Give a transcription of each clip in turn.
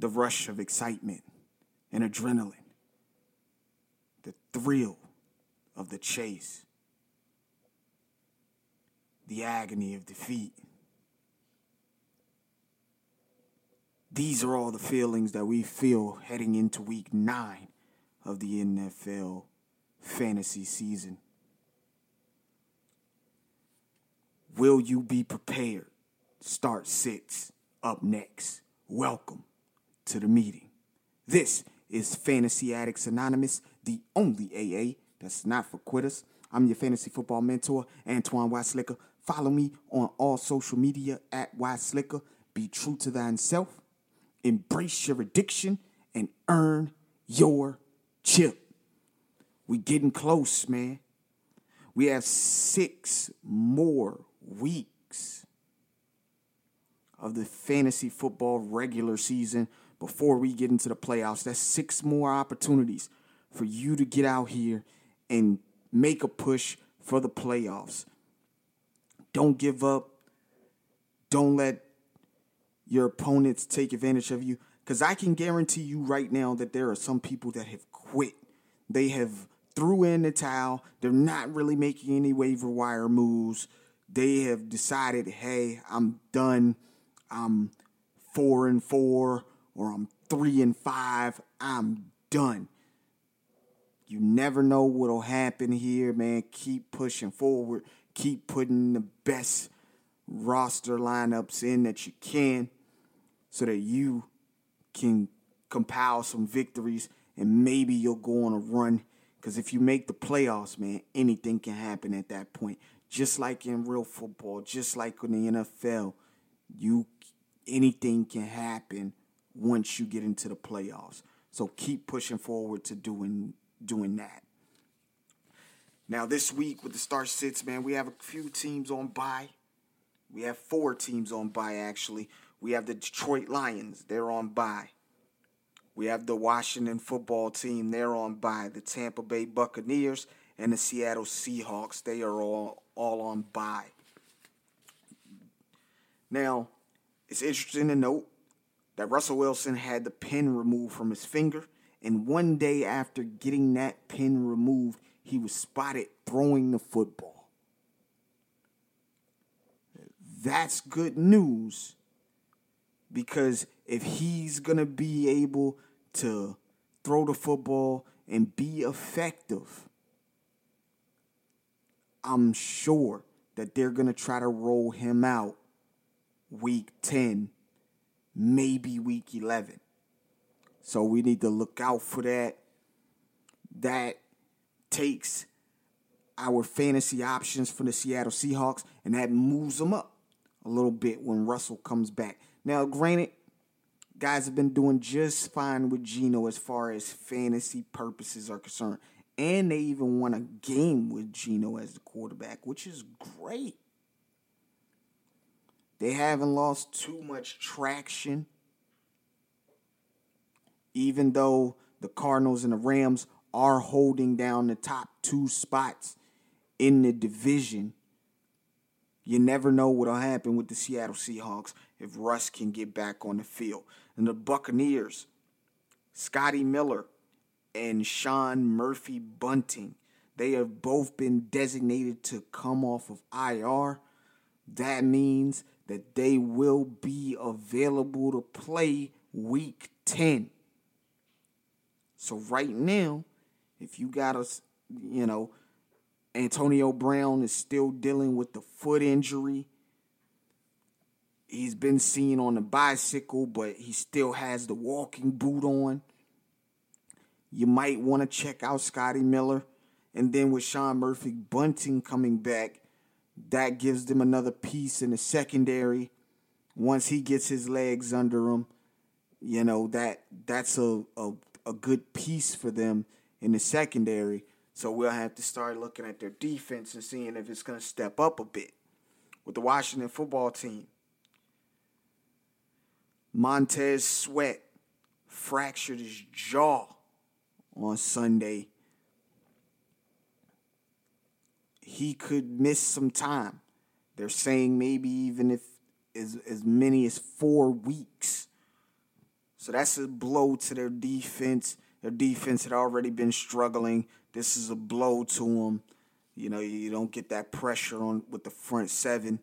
the rush of excitement and adrenaline, the thrill of the chase, the agony of defeat. These are all the feelings that we feel heading into week nine of the NFL fantasy season. Will you be prepared? Start sits up next. Welcome to the meeting. This is Fantasy Addicts Anonymous, the only AA that's not for quitters. I'm your fantasy football mentor, Antoine Weislicker. Follow me on all social media at Weislicker. Be true to thyself, embrace your addiction, and earn your chip. We getting close, man. We have six more weeks of the fantasy football regular season before we get into the playoffs. That's six more opportunities for you to get out here and make a push for the playoffs. Don't give up. Don't let your opponents take advantage of you. Because I can guarantee you right now that there are some people that have quit. They have threw in the towel. They're not really making any waiver wire moves. They have decided, hey, I'm done. I'm four and four or I'm three and five. I'm done. You never know what'll happen here, man. Keep pushing forward. Keep putting the best roster lineups in that you can so that you can compile some victories and maybe you'll go on a run. Because if you make the playoffs, man, anything can happen at that point. Just like in real football, just like in the NFL, you anything can happen once you get into the playoffs. So keep pushing forward to doing doing that. Now this week with the start sits, man, we have a few teams on bye. We have four teams on bye actually. We have the Detroit Lions, they're on bye. We have the Washington football team, they're on bye. The Tampa Bay Buccaneers and the Seattle Seahawks, they are all all on bye. Now, it's interesting to note that Russell Wilson had the pin removed from his finger, and one day after getting that pin removed, he was spotted throwing the football. That's good news because if he's going to be able to throw the football and be effective, I'm sure that they're going to try to roll him out week 10, maybe week 11. So we need to look out for that. That takes our fantasy options for the Seattle Seahawks and that moves them up a little bit when Russell comes back. Now, granted, guys have been doing just fine with Geno as far as fantasy purposes are concerned. And they even won a game with Geno as the quarterback, which is great. They haven't lost too much traction. Even though the Cardinals and the Rams are holding down the top two spots in the division, you never know what'll happen with the Seattle Seahawks if Russ can get back on the field. And the Buccaneers, Scotty Miller and Sean Murphy Bunting, they have both been designated to come off of IR. That means that they will be available to play week 10. So right now, if you got us, you know, Antonio Brown is still dealing with the foot injury. He's been seen on the bicycle, but he still has the walking boot on. You might want to check out Scotty Miller. And then with Sean Murphy Bunting coming back, that gives them another piece in the secondary. Once he gets his legs under him, you know, that that's a, a, a good piece for them in the secondary. So we'll have to start looking at their defense and seeing if it's going to step up a bit. With the Washington football team, Montez Sweat fractured his jaw on Sunday he could miss some time. They're saying maybe even if as as many as four weeks. So that's a blow to their defense. Their defense had already been struggling. This is a blow to them. You know, you don't get that pressure on with the front seven.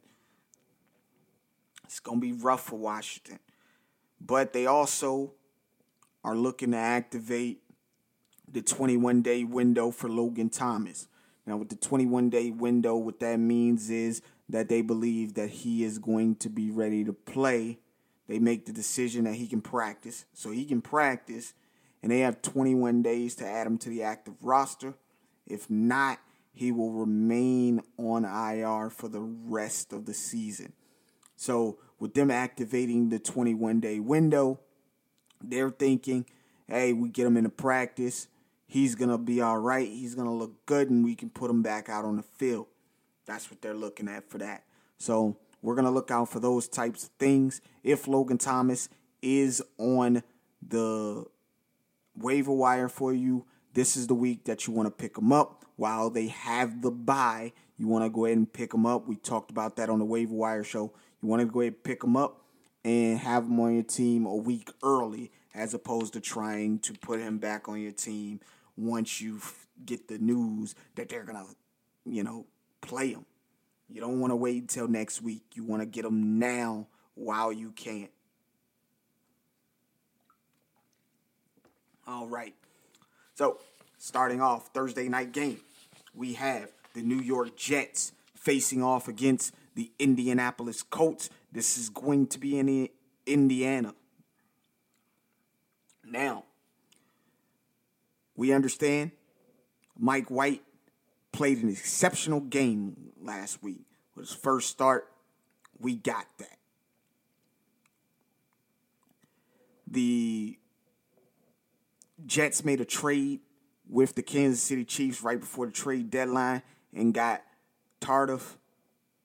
It's going to be rough for Washington. But they also are looking to activate the 21 day window for Logan Thomas. Now, with the 21 day window, what that means is that they believe that he is going to be ready to play. They make the decision that he can practice. So he can practice, and they have 21 days to add him to the active roster. If not, he will remain on IR for the rest of the season. So, with them activating the 21 day window, they're thinking, hey, we get him into practice. He's going to be all right. He's going to look good, and we can put him back out on the field. That's what they're looking at for that. So, we're going to look out for those types of things. If Logan Thomas is on the waiver wire for you, this is the week that you want to pick him up while they have the bye. You want to go ahead and pick him up. We talked about that on the waiver wire show. You want to go ahead and pick him up and have him on your team a week early as opposed to trying to put him back on your team once you get the news that they're going to, you know, play them. You don't want to wait until next week. You want to get them now while you can. All right. So, starting off Thursday night game, we have the New York Jets facing off against the Indianapolis Colts. This is going to be in Indiana. Now, we understand Mike White played an exceptional game last week. With his first start, we got that. The Jets made a trade with the Kansas City Chiefs right before the trade deadline and got Tardif,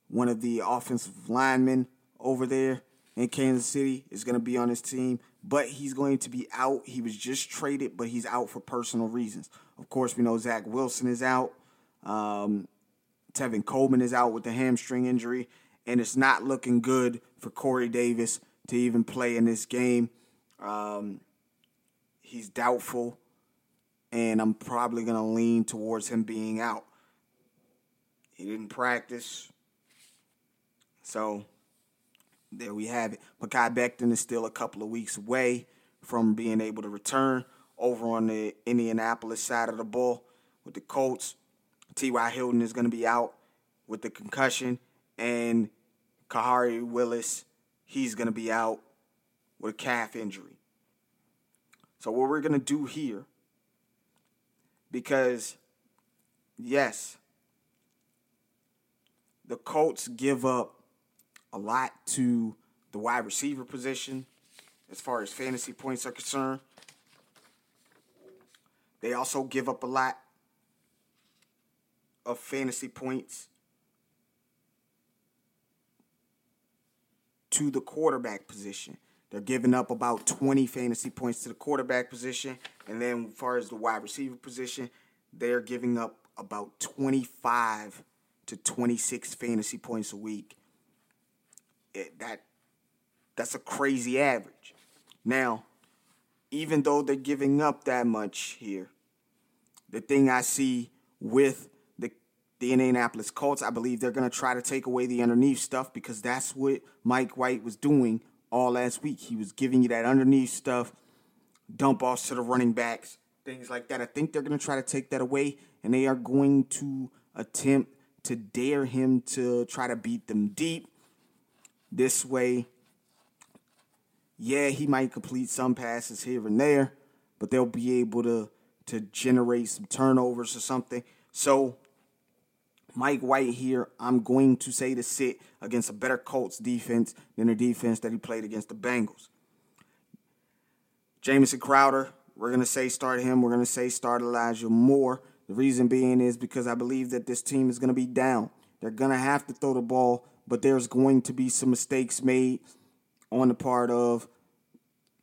one of the offensive linemen over there in Kansas City, is going to be on his team, but he's going to be out. He was just traded, but he's out for personal reasons. Of course, we know Zach Wilson is out. Um, Tevin Coleman is out with a hamstring injury, and it's not looking good for Corey Davis to even play in this game. Um, he's doubtful, and I'm probably going to lean towards him being out. He didn't practice, so there we have it. Mekhi Becton is still a couple of weeks away from being able to return over on the Indianapolis side of the ball with the Colts. T.Y. Hilton is going to be out with the concussion, and Khari Willis, he's going to be out with a calf injury. So, what we're going to do here, because yes, the Colts give up a lot to the wide receiver position as far as fantasy points are concerned. They also give up a lot of fantasy points to the quarterback position. They're giving up about 20 fantasy points to the quarterback position. And then, as far as the wide receiver position, they're giving up about 25 to 26 fantasy points a week. It, that That's a crazy average. Now, even though they're giving up that much here, the thing I see with the the Indianapolis Colts. I believe they're going to try to take away the underneath stuff because that's what Mike White was doing all last week. He was giving you that underneath stuff, dump offs to the running backs, things like that. I think they're going to try to take that away, and they are going to attempt to dare him to try to beat them deep. This way, yeah, he might complete some passes here and there, but they'll be able to to generate some turnovers or something. So Mike White here, I'm going to say to sit against a better Colts defense than the defense that he played against the Bengals. Jamison Crowder, we're going to say start him. We're going to say start Elijah Moore. The reason being is because I believe that this team is going to be down. They're going to have to throw the ball, but there's going to be some mistakes made on the part of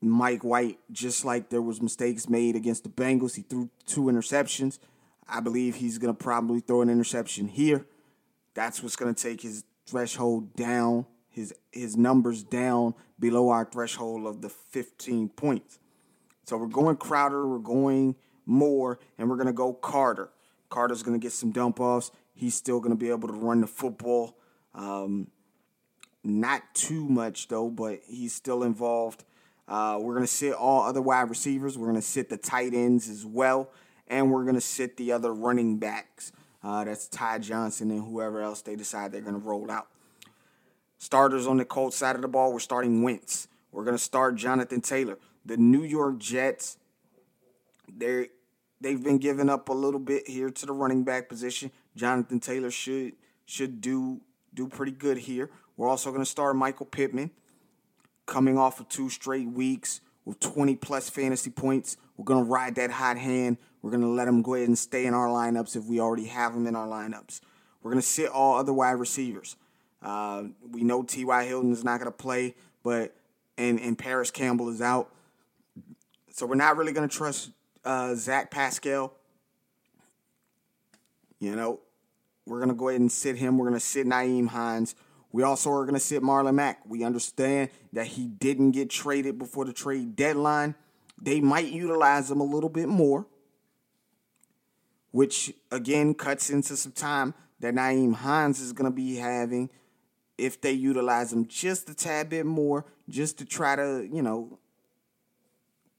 Mike White, just like there was mistakes made against the Bengals. He threw two interceptions. I believe he's going to probably throw an interception here. That's what's going to take his threshold down his his numbers down below our threshold of the 15 points. So we're going Crowder, we're going Moore, and we're gonna go Carter. Carter's gonna get some dump offs. He's still gonna be able to run the football. Um, not too much though, but he's still involved. Uh, we're gonna sit all other wide receivers. We're gonna sit the tight ends as well, and we're gonna sit the other running backs. Uh, that's Ty Johnson and whoever else they decide they're gonna roll out. Starters on the Colts side of the ball, we're starting Wentz. We're gonna start Jonathan Taylor. The New York Jets, they they've been giving up a little bit here to the running back position. Jonathan Taylor should should do do pretty good here. We're also gonna start Michael Pittman, coming off of two straight weeks with 20 plus fantasy points. We're gonna ride that hot hand. We're gonna let him go ahead and stay in our lineups if we already have him in our lineups. We're gonna sit all other wide receivers. Uh, we know T.Y. Hilton is not going to play, but and and Parris Campbell is out, so we're not really going to trust uh, Zach Pascal. You know, we're going to go ahead and sit him. We're going to sit Nyheim Hines. We also are going to sit Marlon Mack. We understand that he didn't get traded before the trade deadline. They might utilize him a little bit more, which again cuts into some time that Nyheim Hines is going to be having if they utilize him just a tad bit more, just to try to, you know,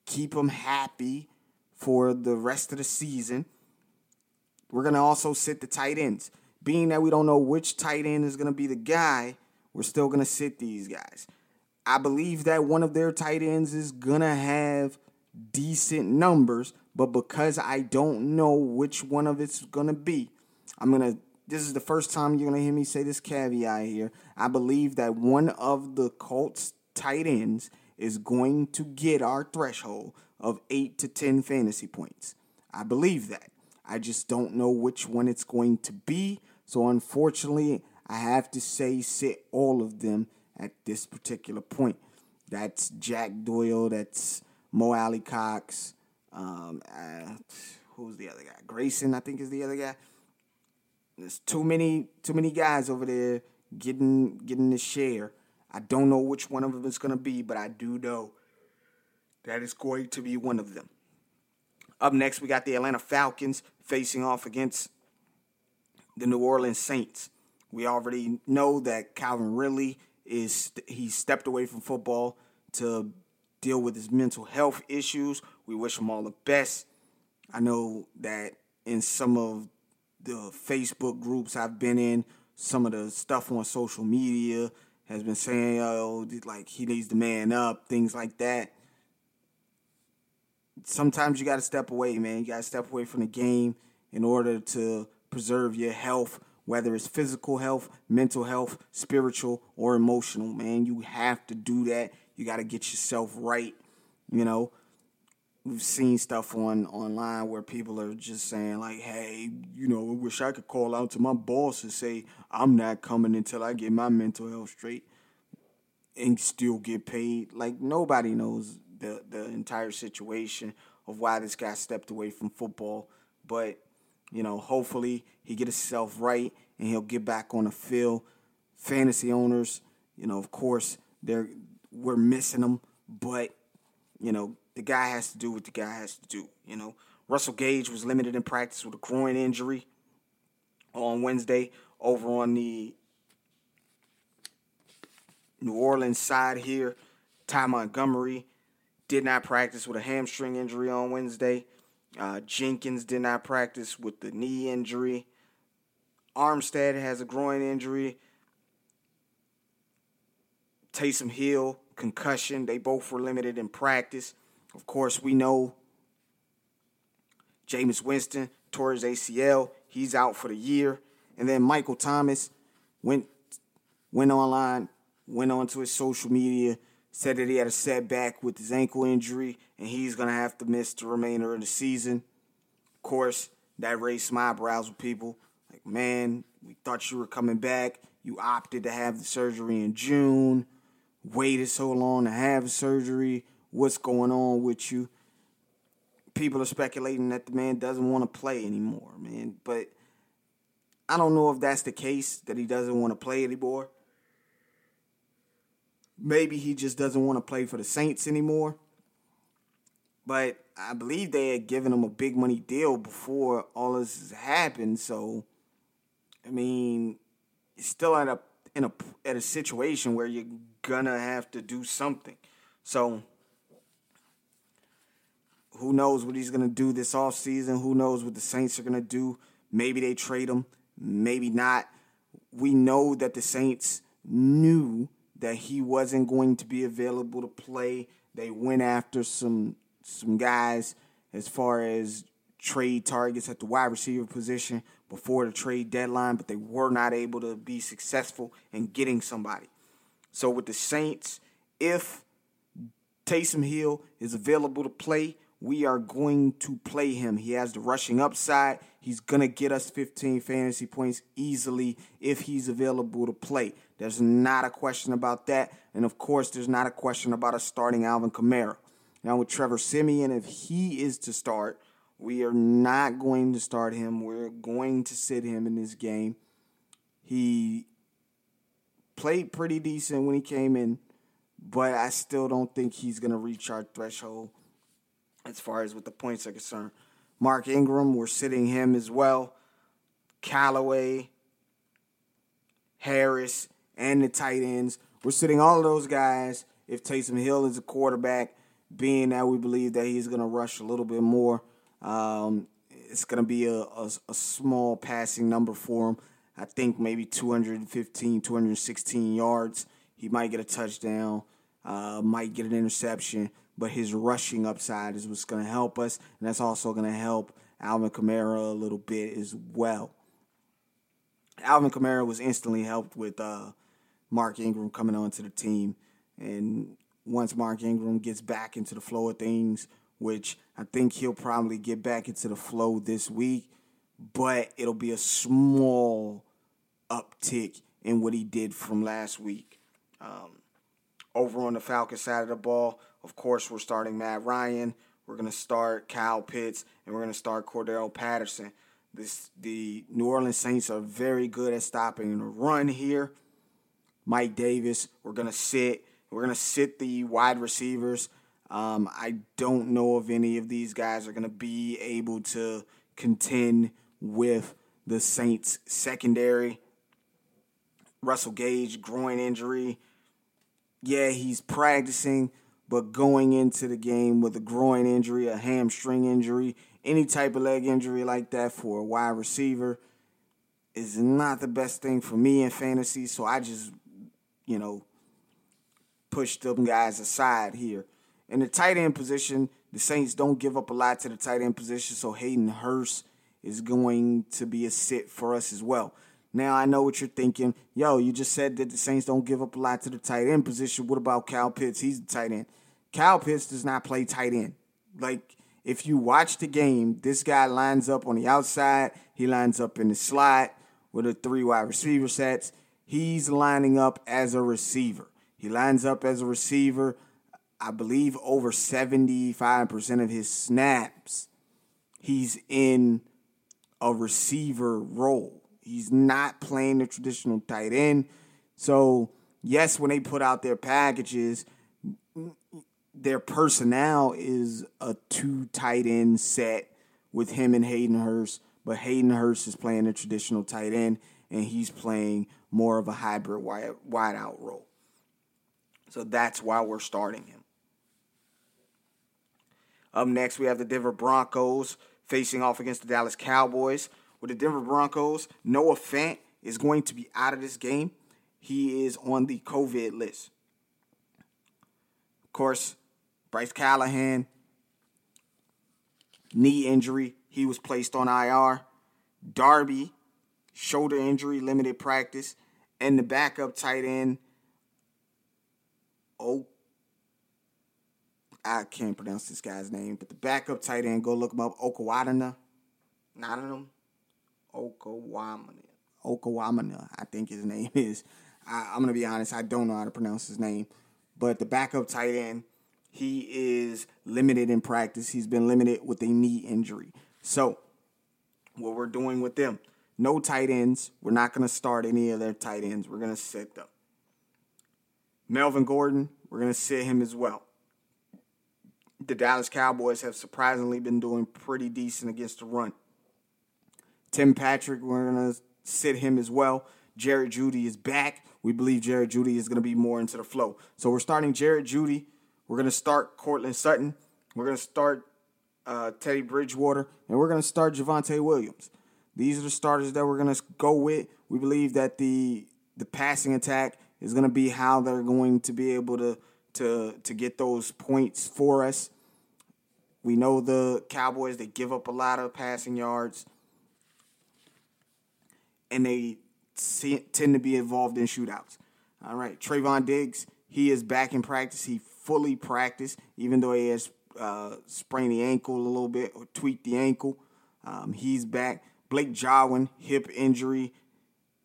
keep him happy for the rest of the season. We're going to also sit the tight ends. Being that we don't know which tight end is going to be the guy, we're still going to sit these guys. I believe that one of their tight ends is going to have decent numbers, but because I don't know which one of it's going to be, I'm going to this is the first time you're going to hear me say this caveat here. I believe that one of the Colts tight ends is going to get our threshold of 8 to 10 fantasy points. I believe that. I just don't know which one it's going to be. So unfortunately, I have to say sit all of them at this particular point. That's Jack Doyle, that's Mo Alie-Cox, um, uh, who's the other guy? Grayson, I think is the other guy. There's too many too many guys over there getting getting the share. I don't know which one of them it's gonna be, but I do know that it's going to be one of them. Up next, we got the Atlanta Falcons facing off against the New Orleans Saints. We already know that Calvin Ridley is he stepped away from football to deal with his mental health issues. We wish him all the best. I know that in some of the Facebook groups I've been in, some of the stuff on social media has been saying, oh, like he needs to man up, things like that. Sometimes you got to step away, man. You got to step away from the game in order to preserve your health, whether it's physical health, mental health, spiritual, or emotional, man. You have to do that. You got to get yourself right, you know we've seen stuff on online where people are just saying like, "Hey, you know, I wish I could call out to my boss and say I'm not coming until I get my mental health straight and still get paid." Like nobody knows the the entire situation of why this guy stepped away from football, but you know, hopefully he get himself right and he'll get back on the field. Fantasy owners, you know, of course, they're we're missing him, but you know, the guy has to do what the guy has to do. You know, Russell Gage was limited in practice with a groin injury on Wednesday over on the New Orleans side here. Ty Montgomery did not practice with a hamstring injury on Wednesday. Uh, Jenkins did not practice with the knee injury. Armstead has a groin injury. Taysom Hill, concussion. They both were limited in practice. Of course, we know Jameis Winston tore his ACL. He's out for the year. And then Michael Thomas went went online, went onto his social media, said that he had a setback with his ankle injury and he's gonna have to miss the remainder of the season. Of course, that raised my eyebrows with people. Like, man, we thought you were coming back. You opted to have the surgery in June, waited so long to have surgery what's going on with you. People are speculating that the man doesn't want to play anymore, man. But I don't know if that's the case, that he doesn't want to play anymore. Maybe he just doesn't want to play for the Saints anymore. But I believe they had given him a big money deal before all this happened. So, I mean, still at a in a at a situation where you're gonna have to do something. So, who knows what he's gonna do this off season? Who knows what the Saints are gonna do? Maybe they trade him, maybe not. We know that the Saints knew that he wasn't going to be available to play. They went after some some guys as far as trade targets at the wide receiver position before the trade deadline, but they were not able to be successful in getting somebody. So with the Saints, if Taysom Hill is available to play, we are going to play him. He has the rushing upside. He's going to get us 15 fantasy points easily if he's available to play. There's not a question about that. And of course, there's not a question about us starting Alvin Kamara. Now, with Trevor Siemian, if he is to start, we are not going to start him. We're going to sit him in this game. He played pretty decent when he came in, but I still don't think he's going to reach our threshold as far as what the points are concerned. Mark Ingram, we're sitting him as well. Callaway, Harris, and the tight ends. We're sitting all of those guys if Taysom Hill is a quarterback being that we believe that he's going to rush a little bit more. Um, it's going to be a, a, a, small passing number for him. I think maybe 215, 216 yards. He might get a touchdown, uh, might get an interception, but his rushing upside is what's going to help us, and that's also going to help Alvin Kamara a little bit as well. Alvin Kamara was instantly helped with uh, Mark Ingram coming onto the team, and once Mark Ingram gets back into the flow of things, which I think he'll probably get back into the flow this week, but it'll be a small uptick in what he did from last week. Um, over on the Falcon side of the ball, of course, we're starting Matt Ryan. We're going to start Kyle Pitts, and we're going to start Cordarrelle Patterson. This the New Orleans Saints are very good at stopping the run here. Mike Davis, we're going to sit we're going to sit the wide receivers. Um, I don't know if any of these guys are going to be able to contend with the Saints secondary. Russell Gage, groin injury. Yeah, he's practicing, but going into the game with a groin injury, a hamstring injury, any type of leg injury like that for a wide receiver is not the best thing for me in fantasy. So I just, you know, push them guys aside here. In the tight end position, the Saints don't give up a lot to the tight end position, so Hayden Hurst is going to be a sit for us as well. Now I know what you're thinking. Yo, you just said that the Saints don't give up a lot to the tight end position. What about Cal Pitts? He's the tight end. Cal Pitts does not play tight end. Like if you watch the game, this guy lines up on the outside. He lines up in the slot with the three wide receiver sets. He's lining up as a receiver. He lines up as a receiver. I believe over 75% of his snaps, he's in a receiver role. He's not playing the traditional tight end. So, yes, when they put out their packages, their personnel is a two tight end set with him and Hayden Hurst, but Hayden Hurst is playing a traditional tight end and he's playing more of a hybrid wide, wide out role. So that's why we're starting him. Up next, we have the Denver Broncos facing off against the Dallas Cowboys. With the Denver Broncos, Noah Fant is going to be out of this game. He is on the COVID list. Of course, Bryce Callahan, knee injury, he was placed on IR. Darby, shoulder injury, limited practice. And the backup tight end, Oh, I can't pronounce this guy's name, but the backup tight end, go look him up. Okawadana. Nottingham. Okawamana. Okawamana, I think his name is. I, I'm going to be honest, I don't know how to pronounce his name. But the backup tight end, he is limited in practice. He's been limited with a knee injury. So, what we're doing with them, no tight ends. We're not going to start any of their tight ends. We're going to sit them. Melvin Gordon, we're going to sit him as well. The Dallas Cowboys have surprisingly been doing pretty decent against the run. Tim Patrick, we're going to sit him as well. Jared Jeudy is back. We believe Jared Jeudy is going to be more into the flow. So we're starting Jared Jeudy. We're going to start Courtland Sutton. We're going to start uh, Teddy Bridgewater. And we're going to start Javonte Williams. These are the starters that we're going to go with. We believe that the the passing attack is going to be how they're going to be able to to to get those points for us. We know the Cowboys they give up a lot of passing yards and they tend to be involved in shootouts. All right, Trevon Diggs, he is back in practice. He fully practiced, even though he has uh, sprained the ankle a little bit or tweaked the ankle. Um, he's back. Blake Jarwin, hip injury.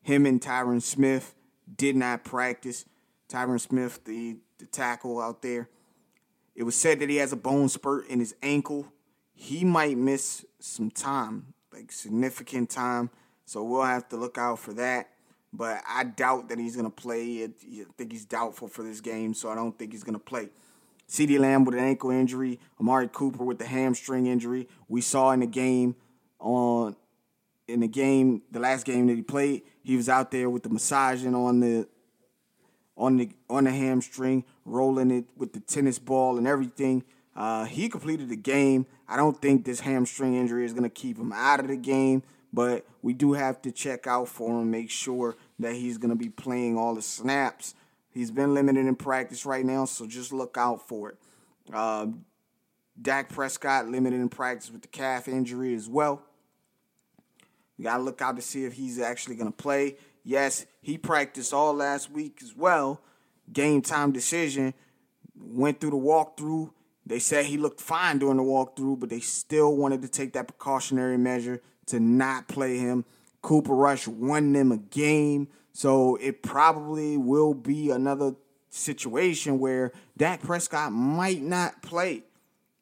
Him and Tyron Smith did not practice. Tyron Smith, the, the tackle out there. It was said that he has a bone spurt in his ankle. He might miss some time, like significant time. So we'll have to look out for that. But I doubt that he's going to play. I think he's doubtful for this game, so I don't think he's going to play. CeeDee Lamb with an ankle injury, Amari Cooper with the hamstring injury. We saw in the game on in the game, the last game that he played, he was out there with the massaging on the on the on the hamstring, rolling it with the tennis ball and everything. Uh, he completed the game. I don't think this hamstring injury is going to keep him out of the game, but we do have to check out for him, make sure that he's going to be playing all the snaps. He's been limited in practice right now, so just look out for it. Uh, Dak Prescott limited in practice with the calf injury as well. We got to look out to see if he's actually going to play. Yes, he practiced all last week as well. Game time decision. Went through the walkthrough. They said he looked fine during the walkthrough, but they still wanted to take that precautionary measure to not play him. Cooper Rush won them a game, so it probably will be another situation where Dak Prescott might not play.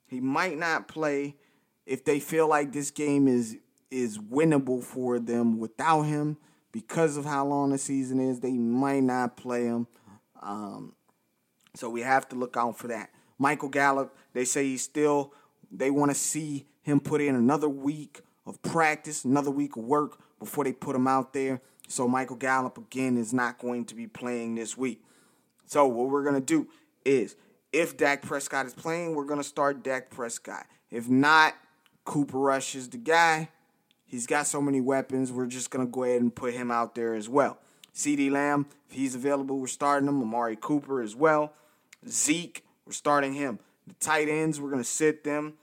He might not play if they feel like this game is is winnable for them without him because of how long the season is. They might not play him. Um, so we have to look out for that. Michael Gallup, they say he's still, they want to see him put in another week of practice, another week of work before they put him out there. So Michael Gallup, again, is not going to be playing this week. So what we're to do is if Dak Prescott is playing, we're to start Dak Prescott. If not, Cooper Rush is the guy. He's got so many weapons. We're just to go ahead and put him out there as well. CeeDee Lamb, if he's available, we're starting him. Amari Cooper as well. Zeke, we're starting him. The tight ends, we're to sit them.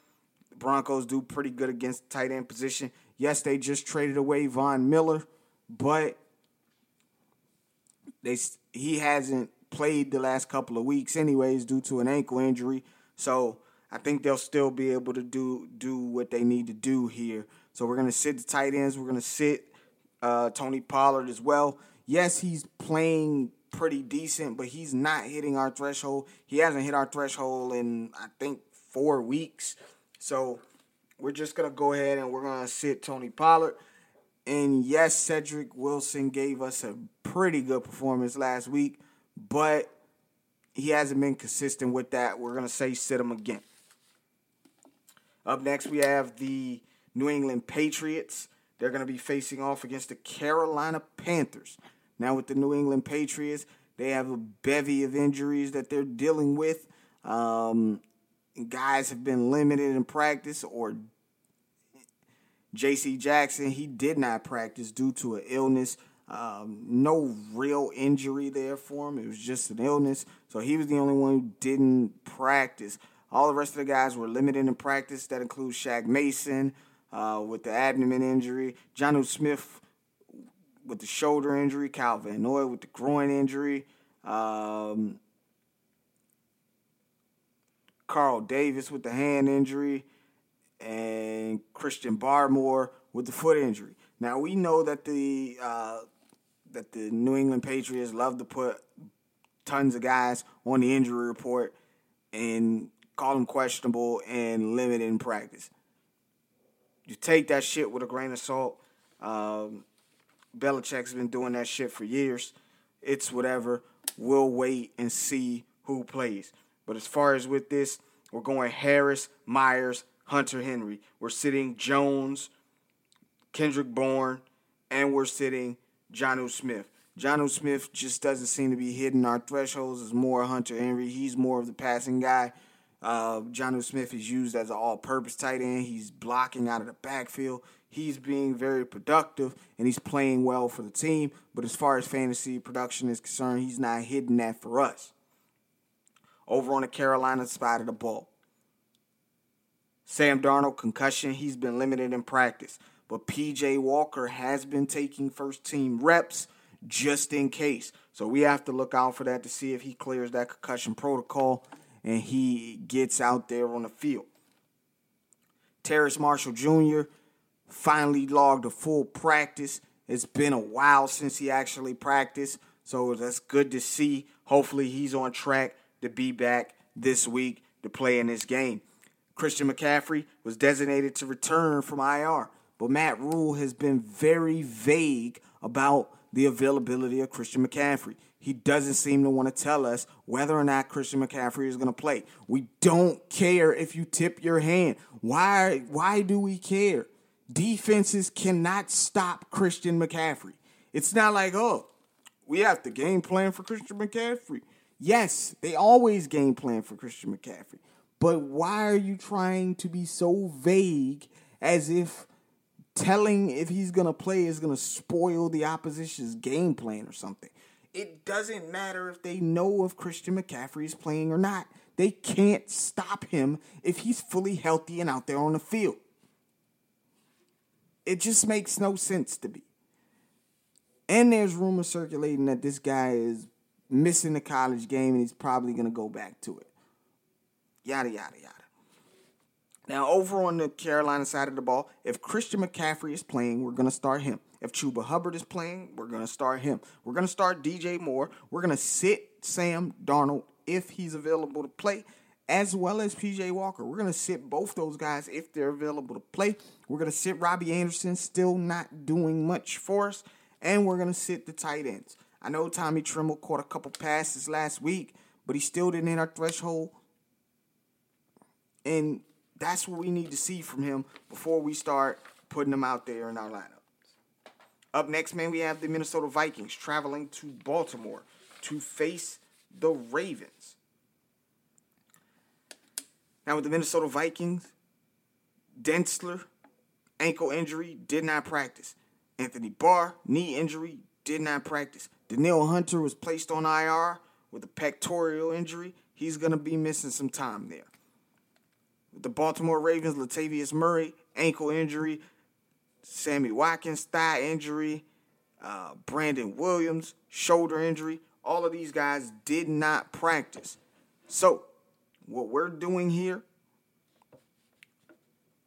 The Broncos do pretty good against the tight end position. Yes, they just traded away Von Miller, but they he hasn't played the last couple of weeks anyways due to an ankle injury. So I think they'll still be able to do do what they need to do here. So we're gonna sit the tight ends. We're gonna sit uh, Tony Pollard as well. Yes, he's playing pretty decent, but he's not hitting our threshold. He hasn't hit our threshold in I think four weeks. So we're just gonna go ahead and we're gonna sit Tony Pollard. And yes, Cedric Wilson gave us a pretty good performance last week, but he hasn't been consistent with that. We're gonna say sit him again. Up next, we have the New England Patriots. They're going to be facing off against the Carolina Panthers. Now, with the New England Patriots, they have a bevy of injuries that they're dealing with. Um, guys have been limited in practice, or J.C. Jackson, he did not practice due to an illness. Um, no real injury there for him. It was just an illness. So he was the only one who didn't practice. All the rest of the guys were limited in practice. That includes Shaq Mason uh, with the abdomen injury, Jonnu Smith with the shoulder injury, Van Noy with the groin injury, um, Carl Davis with the hand injury, and Christian Barmore with the foot injury. Now we know that the uh, that the New England Patriots love to put tons of guys on the injury report and call them questionable and limited in practice. You take that shit with a grain of salt. Um, Belichick's been doing that shit for years. It's whatever. we'll wait and see who plays. But as far as with this, we're going Harris, Myers, Hunter Henry. We're sitting Jones, Kendrick Bourne, and we're sitting Jonnu Smith. Jonnu Smith just doesn't seem to be hitting our thresholds. It's more Hunter Henry. He's more of the passing guy. Uh, Jonnu Smith is used as an all-purpose tight end. He's blocking out of the backfield. He's being very productive and he's playing well for the team. But as far as fantasy production is concerned, he's not hitting that for us. Over on the Carolina side of the ball, Sam Darnold concussion. He's been limited in practice, but PJ Walker has been taking first team reps just in case. So we have to look out for that to see if he clears that concussion protocol and he gets out there on the field. Terrace Marshall Jr. finally logged a full practice. It's been a while since he actually practiced, so that's good to see. Hopefully, he's on track to be back this week to play in this game. Christian McCaffrey was designated to return from IR, but Matt Rhule has been very vague about the availability of Christian McCaffrey. He doesn't seem to want to tell us whether or not Christian McCaffrey is going to play. We don't care if you tip your hand. Why why do we care? Defenses cannot stop Christian McCaffrey. It's not like, "Oh, we have the game plan for Christian McCaffrey." Yes, they always game plan for Christian McCaffrey. But why are you trying to be so vague as if telling if he's going to play is going to spoil the opposition's game plan or something? It doesn't matter if they know if Christian McCaffrey is playing or not. They can't stop him if he's fully healthy and out there on the field. It just makes no sense to me. And there's rumors circulating that this guy is missing the college game and he's probably going to go back to it. Yada, yada, yada. Now, over on the Carolina side of the ball, if Christian McCaffrey is playing, we're going to start him. If Chuba Hubbard is playing, we're going to start him. We're going to start DJ Moore. We're going to sit Sam Darnold if he's available to play, as well as PJ Walker. We're going to sit both those guys if they're available to play. We're going to sit Robbie Anderson, still not doing much for us, and we're going to sit the tight ends. I know Tommy Tremble caught a couple passes last week, but he still didn't hit our threshold. And that's what we need to see from him before we start putting him out there in our lineup. Up next, man, we have the Minnesota Vikings traveling to Baltimore to face the Ravens. Now, with the Minnesota Vikings, Dantzler, ankle injury, did not practice. Anthony Barr, knee injury, did not practice. Danielle Hunter was placed on IR with a pectoral injury. He's going to be missing some time there. With the Baltimore Ravens, Latavius Murray, ankle injury, Sammy Watkins, thigh injury, uh, Brandon Williams, shoulder injury. All of these guys did not practice. So, what we're doing here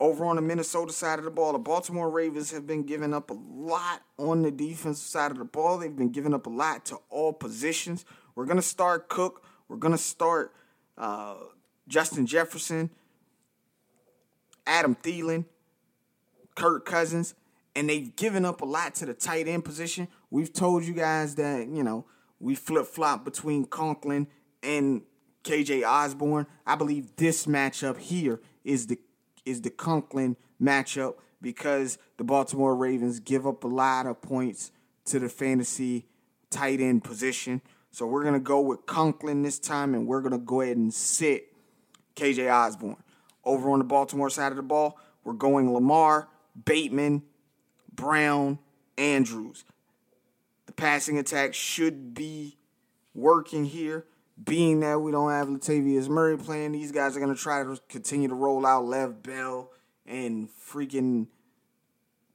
over on the Minnesota side of the ball, the Baltimore Ravens have been giving up a lot on the defensive side of the ball. They've been giving up a lot to all positions. We're going to start Cook. We're going to start uh, Justin Jefferson, Adam Thielen, Kirk Cousins, and they've given up a lot to the tight end position. We've told you guys that, you know, we flip flop between Conklin and KJ Osborn. I believe this matchup here is the is the Conklin matchup because the Baltimore Ravens give up a lot of points to the fantasy tight end position. So we're gonna go with Conklin this time, and we're gonna go ahead and sit KJ Osborn. Over on the Baltimore side of the ball, we're going Lamar, Bateman, Brown, Andrews. The passing attack should be working here. Being that we don't have Latavius Murray playing, these guys are going to try to continue to roll out Lev Bell and freaking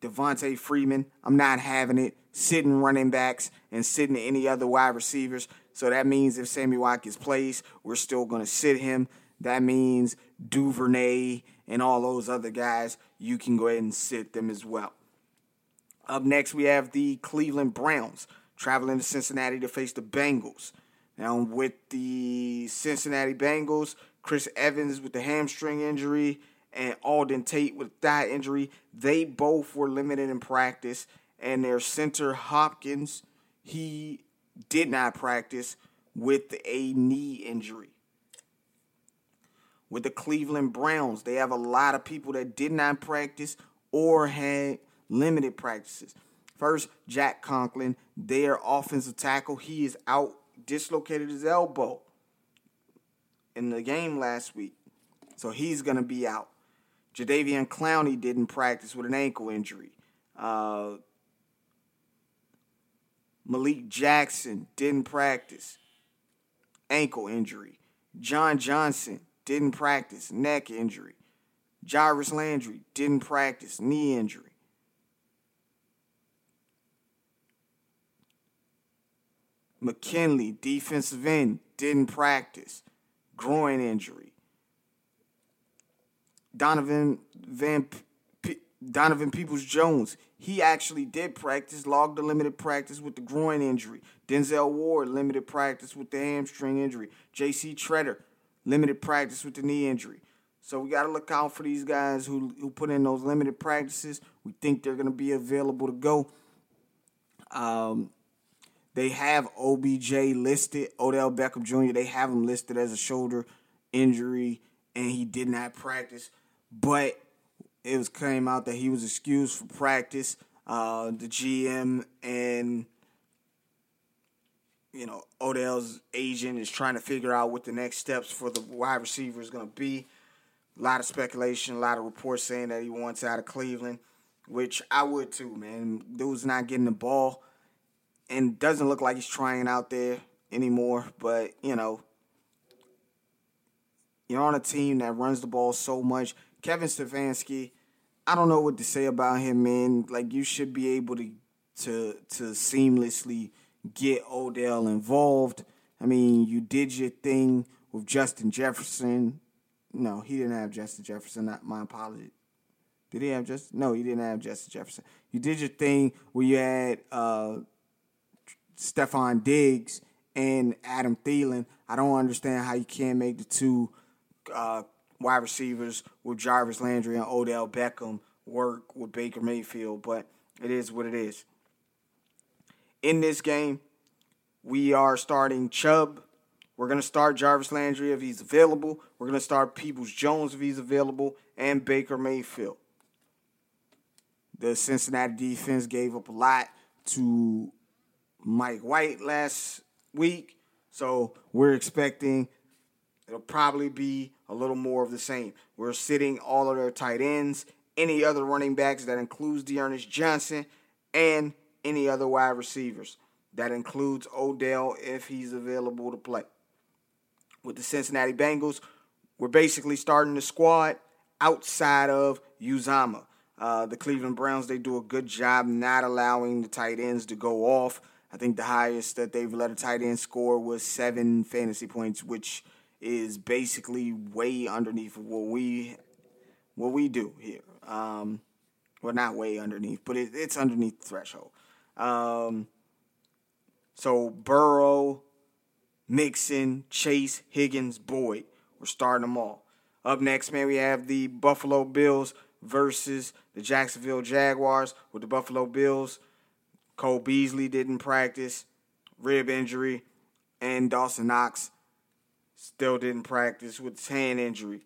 Devonta Freeman. I'm not having it. Sitting running backs and sitting any other wide receivers. So that means if Sammy Watkins plays, we're still going to sit him. That means Duvernay and all those other guys, you can go ahead and sit them as well. Up next, we have the Cleveland Browns traveling to Cincinnati to face the Bengals. Now, with the Cincinnati Bengals, Chris Evans with the hamstring injury and Auden Tate with thigh injury, they both were limited in practice. And their center Hopkins, he did not practice with a knee injury. With the Cleveland Browns, they have a lot of people that did not practice or had limited practices. First, Jack Conklin, their offensive tackle, he is out, dislocated his elbow in the game last week. So he's going to be out. Jadeveon Clowney didn't practice with an ankle injury. Uh, Malik Jackson didn't practice, ankle injury. John Johnson didn't practice, neck injury. Jarvis Landry didn't practice, knee injury. McKinley, defensive end, didn't practice, groin injury. Donovan Van P- Donovan Peoples Jones, he actually did practice, logged a limited practice with the groin injury. Denzel Ward, limited practice with the hamstring injury. J.C. Tretter, limited practice with the knee injury. So we got to look out for these guys who, who put in those limited practices. We think they're going to be available to go. Um, they have OBJ listed, Odell Beckham Jr., they have him listed as a shoulder injury, and he did not practice. But it was came out that he was excused for practice. Uh, the GM and you know Odell's agent is trying to figure out what the next steps for the wide receiver is going to be. A lot of speculation, a lot of reports saying that he wants out of Cleveland, which I would too, man. Dude's not getting the ball and doesn't look like he's trying out there anymore. But, you know, you're on a team that runs the ball so much. Kevin Stefanski, I don't know what to say about him, man. Like you should be able to to to seamlessly get Odell involved. I mean, you did your thing with Justin Jefferson. No, he didn't have Justin Jefferson. My apology. Did he have Justin? No, he didn't have Justin Jefferson. You did your thing where you had uh, Stefon Diggs and Adam Thielen. I don't understand how you can't make the two uh, wide receivers with Jarvis Landry and Odell Beckham work with Baker Mayfield, but it is what it is. In this game, we are starting Chubb we're going to start Jarvis Landry if he's available. We're going to start Peoples Jones if he's available, and Baker Mayfield. The Cincinnati defense gave up a lot to Mike White last week, so we're expecting it'll probably be a little more of the same. We're sitting all of their tight ends, any other running backs that includes D'Ernest Johnson, and any other wide receivers. That includes Odell if he's available to play with the Cincinnati Bengals, we're basically starting the squad outside of Uzomah. Uh, the Cleveland Browns, they do a good job not allowing the tight ends to go off. I think the highest that they've let a tight end score was seven fantasy points, which is basically way underneath what we what we do here. Um, well, not way underneath, but it, it's underneath the threshold. Um, so Burrow, Mixon, Chase, Higgins, Boyd. We're starting them all. Up next, man, we have the Buffalo Bills versus the Jacksonville Jaguars. With the Buffalo Bills, Cole Beasley didn't practice, rib injury, and Dawson Knox still didn't practice with his hand injury.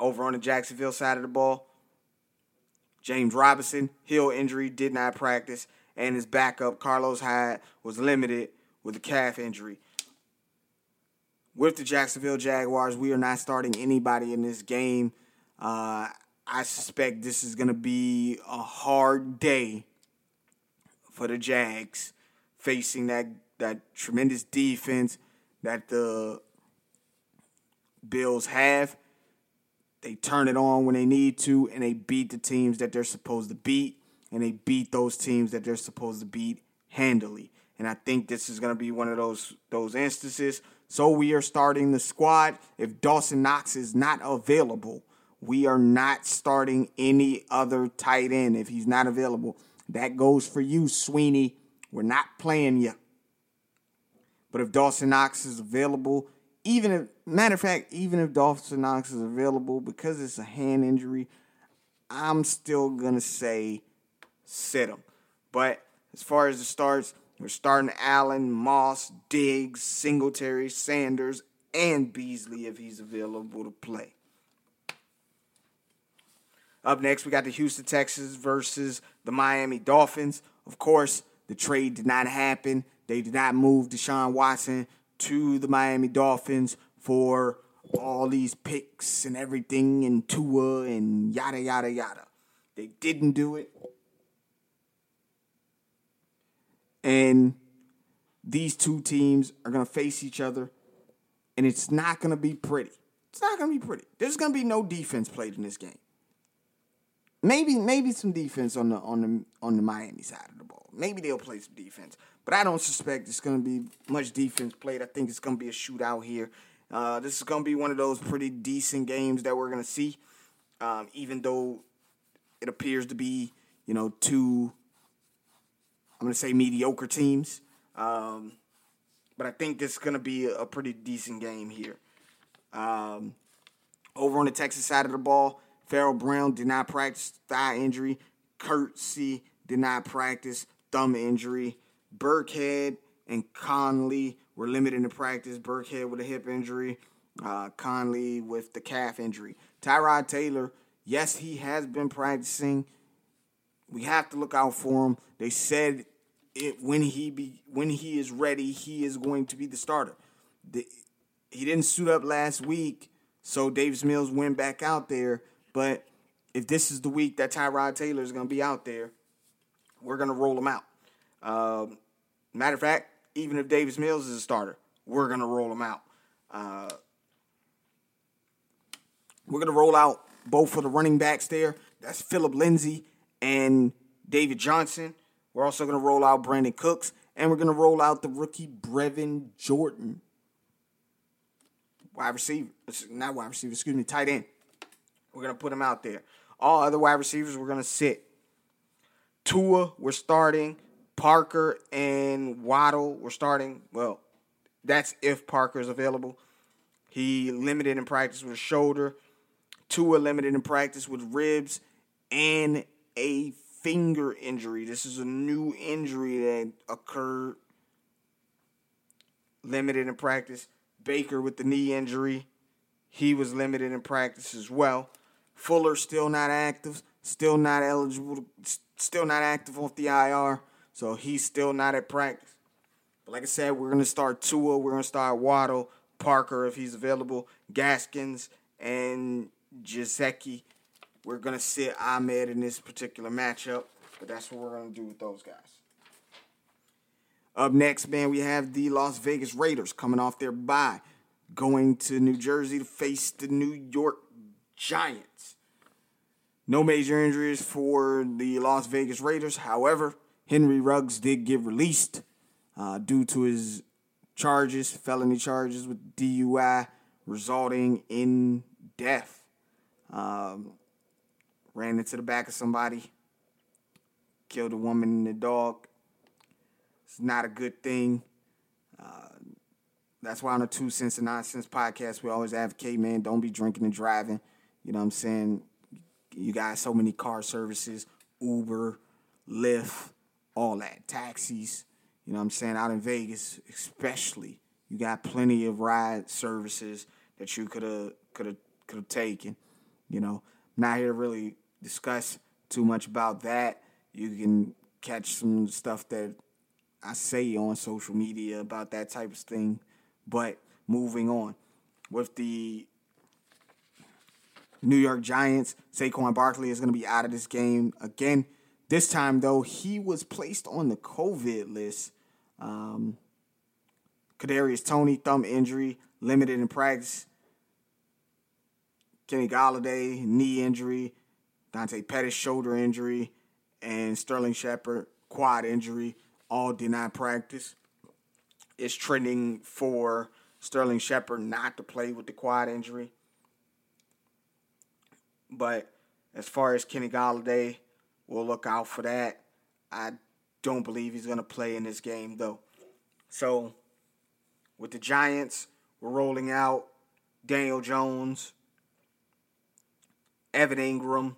Over on the Jacksonville side of the ball, James Robinson, heel injury, did not practice, and his backup, Carlos Hyde, was limited with a calf injury. With the Jacksonville Jaguars, we are not starting anybody in this game. Uh, I suspect this is going to be a hard day for the Jags facing that, that tremendous defense that the Bills have. They turn it on when they need to, and they beat the teams that they're supposed to beat, and they beat those teams that they're supposed to beat handily and I think this is going to be one of those those instances. So we are starting the squad. If Dawson Knox is not available, we are not starting any other tight end if he's not available. That goes for you, Sweeney. We're not playing you. But if Dawson Knox is available, even if matter of fact, even if Dawson Knox is available because it's a hand injury, I'm still gonna say sit him. But as far as the starts, We're starting Allen, Moss, Diggs, Singletary, Sanders, and Beasley if he's available to play. Up next, we got the Houston Texans versus the Miami Dolphins. Of course, the trade did not happen. They did not move Deshaun Watson to the Miami Dolphins for all these picks and everything and Tua and yada yada yada. They didn't do it. And these two teams are going to face each other and it's not going to be pretty. It's not going to be pretty. There's going to be no defense played in this game. Maybe maybe some defense on the on the on the Miami side of the ball. Maybe they'll play some defense, but I don't suspect it's going to be much defense played. I think it's going to be a shootout here. Uh, this is going to be one of those pretty decent games that we're going to see, um, even though it appears to be you know two. I'm going to say mediocre teams, um, but I think this is going to be a, pretty decent game here. Um, over on the Texas side of the ball, Pharaoh Brown did not practice thigh injury. Kirksey did not practice thumb injury. Burkhead and Conley were limited in practice. Burkhead with a hip injury. Uh, Conley with the calf injury. Tyrod Taylor, yes, he has been practicing. We have to look out for him. They said it when he be when he is ready, he is going to be the starter. The, he didn't suit up last week, so Davis Mills went back out there. But if this is the week that Tyrod Taylor is going to be out there, we're going to roll him out. Um, matter of fact, even if Davis Mills is a starter, we're going to roll him out. Uh, we're going to roll out both for the running backs there. That's Phillip Lindsay and David Johnson. We're also going to roll out Brandin Cooks, and we're going to roll out the rookie Brevin Jordan. Wide receiver, not wide receiver, excuse me, tight end. We're going to put him out there. All other wide receivers, we're going to sit. Tua, we're starting. Parker and Waddle, we're starting. Well, that's if Parker is available. He limited in practice with a shoulder. Tua limited in practice with ribs and a finger injury. This is a new injury that occurred. Limited in practice. Baker with the knee injury. He was limited in practice as well. Fuller still not active, still not eligible, still not active off the IR, so he's still not at practice. But like I said, we're gonna start Tua, we're gonna start Waddle, Parker if he's available, Gaskins, and Gesicki. We're gonna sit Ahmed in this particular matchup, but that's what we're gonna do with those guys. Up next, man, we have the Las Vegas Raiders coming off their bye, going to New Jersey to face the New York Giants. No major injuries for the Las Vegas Raiders. However, Henry Ruggs did get released uh, due to his charges, felony charges with DUI, resulting in death. Um, ran into the back of somebody, killed a woman and a dog. It's not a good thing. Uh, that's why on the Two Cents and Nonsense podcast, we always advocate, man, don't be drinking and driving. You know what I'm saying? You got so many car services, Uber, Lyft, all that, taxis. You know what I'm saying? Out in Vegas, especially, you got plenty of ride services that you could have could have could have taken. You know, not here to really discuss too much about that. You can catch some stuff that I say on social media about that type of thing. But moving on with the New York Giants. Saquon Barkley is going to be out of this game again. This time, though, he was placed on the COVID list. Um, Kadarius Toney thumb injury, limited in practice. Kenny Golladay knee injury, Dante Pettis shoulder injury, and Sterling Shepard quad injury. All not practice. It's trending for Sterling Shepard not to play with the quad injury. But as far as Kenny Golladay, we'll look out for that. I don't believe he's going to play in this game, though. So, with the Giants, we're rolling out Daniel Jones, Evan Engram.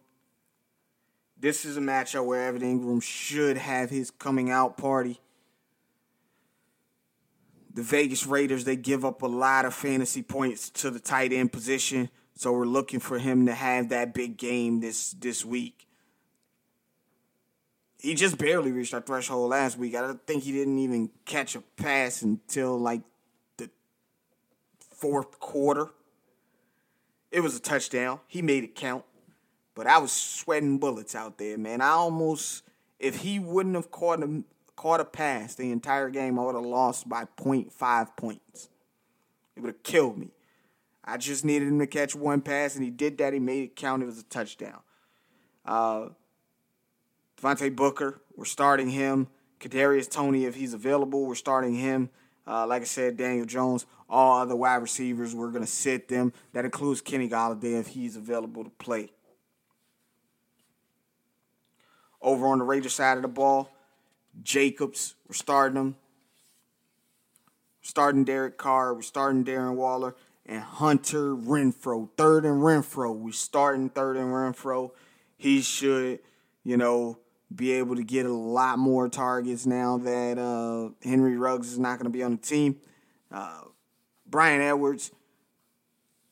This is a matchup where Evan Engram should have his coming out party. the Vegas Raiders, they give up a lot of fantasy points to the tight end position. So we're looking for him to have that big game this this week. He just barely reached our threshold last week. I think he didn't even catch a pass until like the fourth quarter. It was a touchdown. He made it count. But I was sweating bullets out there, man. I almost if he wouldn't have caught a caught a pass the entire game, I would have lost by 0.5 points. It would have killed me. I just needed him to catch one pass, and he did that. He made it count. It was a touchdown. Uh, Devontae Booker, we're starting him. Kadarius Toney, if he's available, we're starting him. Uh, like I said, Daniel Jones, all other wide receivers, we're going to sit them. That includes Kenny Golladay if he's available to play. Over on the Raiders side of the ball, Jacobs, we're starting him. We're starting Derek Carr, we're starting Darren Waller, and Hunter Renfrow, Third and Renfrow. We're starting third and Renfrow. He should, you know, be able to get a lot more targets now that uh, Henry Ruggs is not going to be on the team. Uh, Bryan Edwards,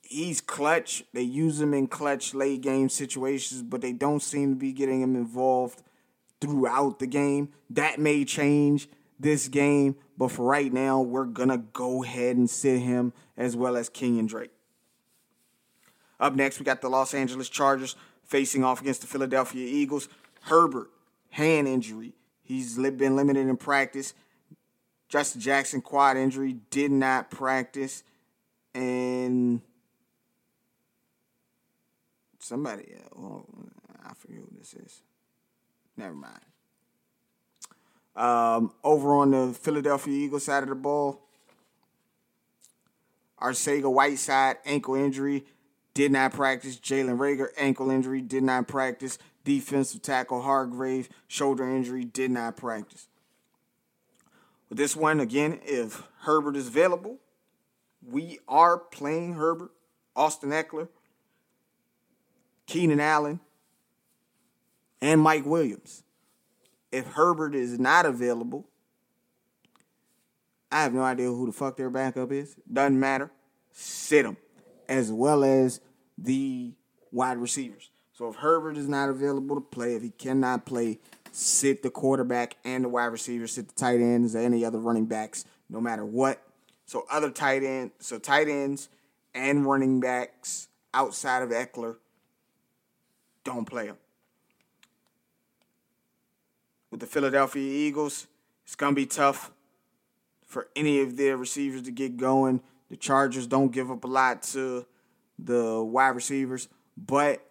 he's clutch. They use him in clutch late game situations, but they don't seem to be getting him involved throughout the game. That may change this game, but for right now, we're to go ahead and sit him as well as Kenyan Drake. Up next, we got the Los Angeles Chargers facing off against the Philadelphia Eagles. Herbert, hand injury. He's been limited in practice. Justin Jackson, quad injury, did not practice. And somebody, well, oh, I forget who this is. Never mind. Um, over on the Philadelphia Eagles side of the ball, Arcega Whiteside, ankle injury, did not practice. Jalen Reagor ankle injury, did not practice. Defensive tackle Hargrave, shoulder injury, did not practice. With this one, again, if Herbert is available, we are playing Herbert, Austin Ekeler, Keenan Allen, and Mike Williams. If Herbert is not available, I have no idea who the fuck their backup is. Doesn't matter. Sit them, as well as the wide receivers. So if Herbert is not available to play, if he cannot play, sit the quarterback and the wide receivers, sit the tight ends, or any other running backs, no matter what. So other tight end, so tight ends and running backs outside of Ekeler, don't play them with the Philadelphia Eagles. It's going to be tough for any of their receivers to get going. The Chargers don't give up a lot to the wide receivers, but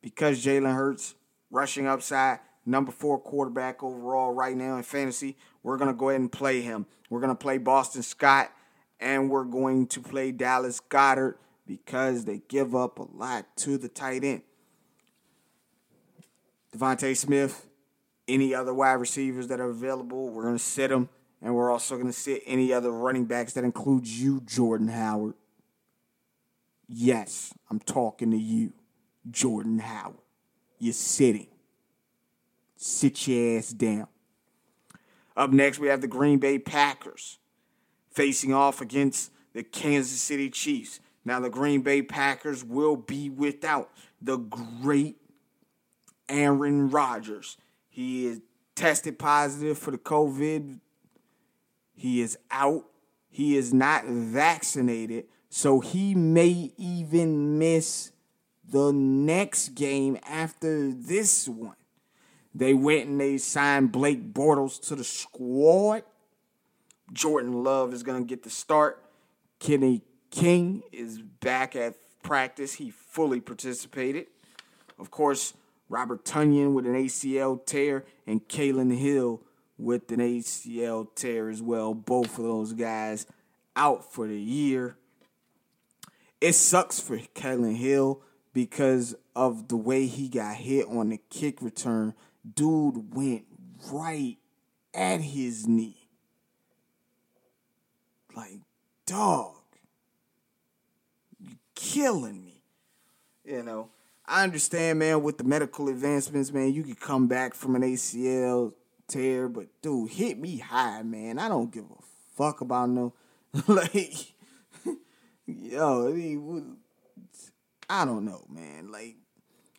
because Jalen Hurts rushing upside, number four quarterback overall right now in fantasy, we're going to go ahead and play him. We're going to play Boston Scott and we're going to play Dallas Goedert because they give up a lot to the tight end. DeVonta Smith, any other wide receivers that are available. We're going to sit them, and we're also going to sit any other running backs that includes you, Jordan Howard. Yes, I'm talking to you, Jordan Howard. You're sitting. Sit your ass down. Up next, we have the Green Bay Packers facing off against the Kansas City Chiefs. Now, the Green Bay Packers will be without the great Aaron Rodgers. He is tested positive for the COVID. He is out. He is not vaccinated. So he may even miss the next game after this one. They went and they signed Blake Bortles to the squad. Jordan Love is going to get the start. Kenny King is back at practice. He fully participated. Of course, Robert Tonyan with an ACL tear, and Kylin Hill with an ACL tear as well. Both of those guys out for the year. It sucks for Kylin Hill because of the way he got hit on the kick return. Dude went right at his knee. Like, dog, you killing me. You know. I understand, man, with the medical advancements, man, you could come back from an ACL tear, but dude, hit me high, man. I don't give a fuck about no like yo, I mean, I don't know, man. Like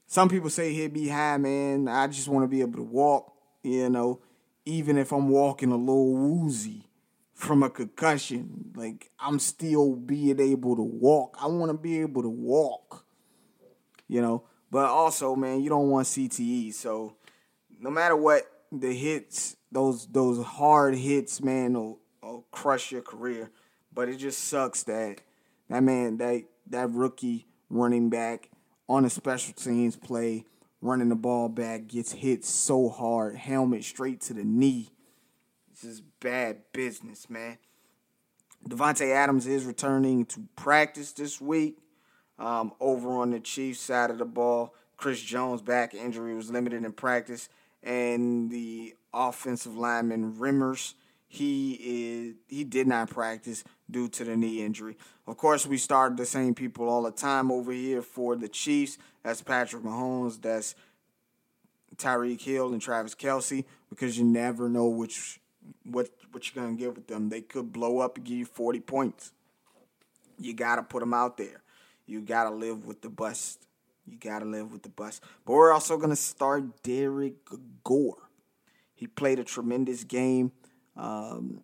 some people say hit me high, man. I just want to be able to walk, you know, even if I'm walking a little woozy from a concussion. Like I'm still being able to walk. I want to be able to walk, you know. But also, man, you don't want CTE. So no matter what, the hits, those those hard hits, man, will, will crush your career. But it just sucks that that man, that that rookie running back on a special teams play, running the ball back, gets hit so hard, helmet straight to the knee. This is bad business, man. Davante Adams is returning to practice this week. Um, over on the Chiefs side of the ball, Chris Jones' back injury was limited in practice, and the offensive lineman Remmers he is he did not practice due to the knee injury. Of course, we started the same people all the time over here for the Chiefs. That's Patrick Mahomes. That's Tyreek Hill and Travis Kelce because you never know which what what you're gonna get with them. They could blow up and give you 40 points. You gotta put them out there. You gotta live with the bust. You gotta live with the bust. But we're also gonna start Derrick Gore. He played a tremendous game, um,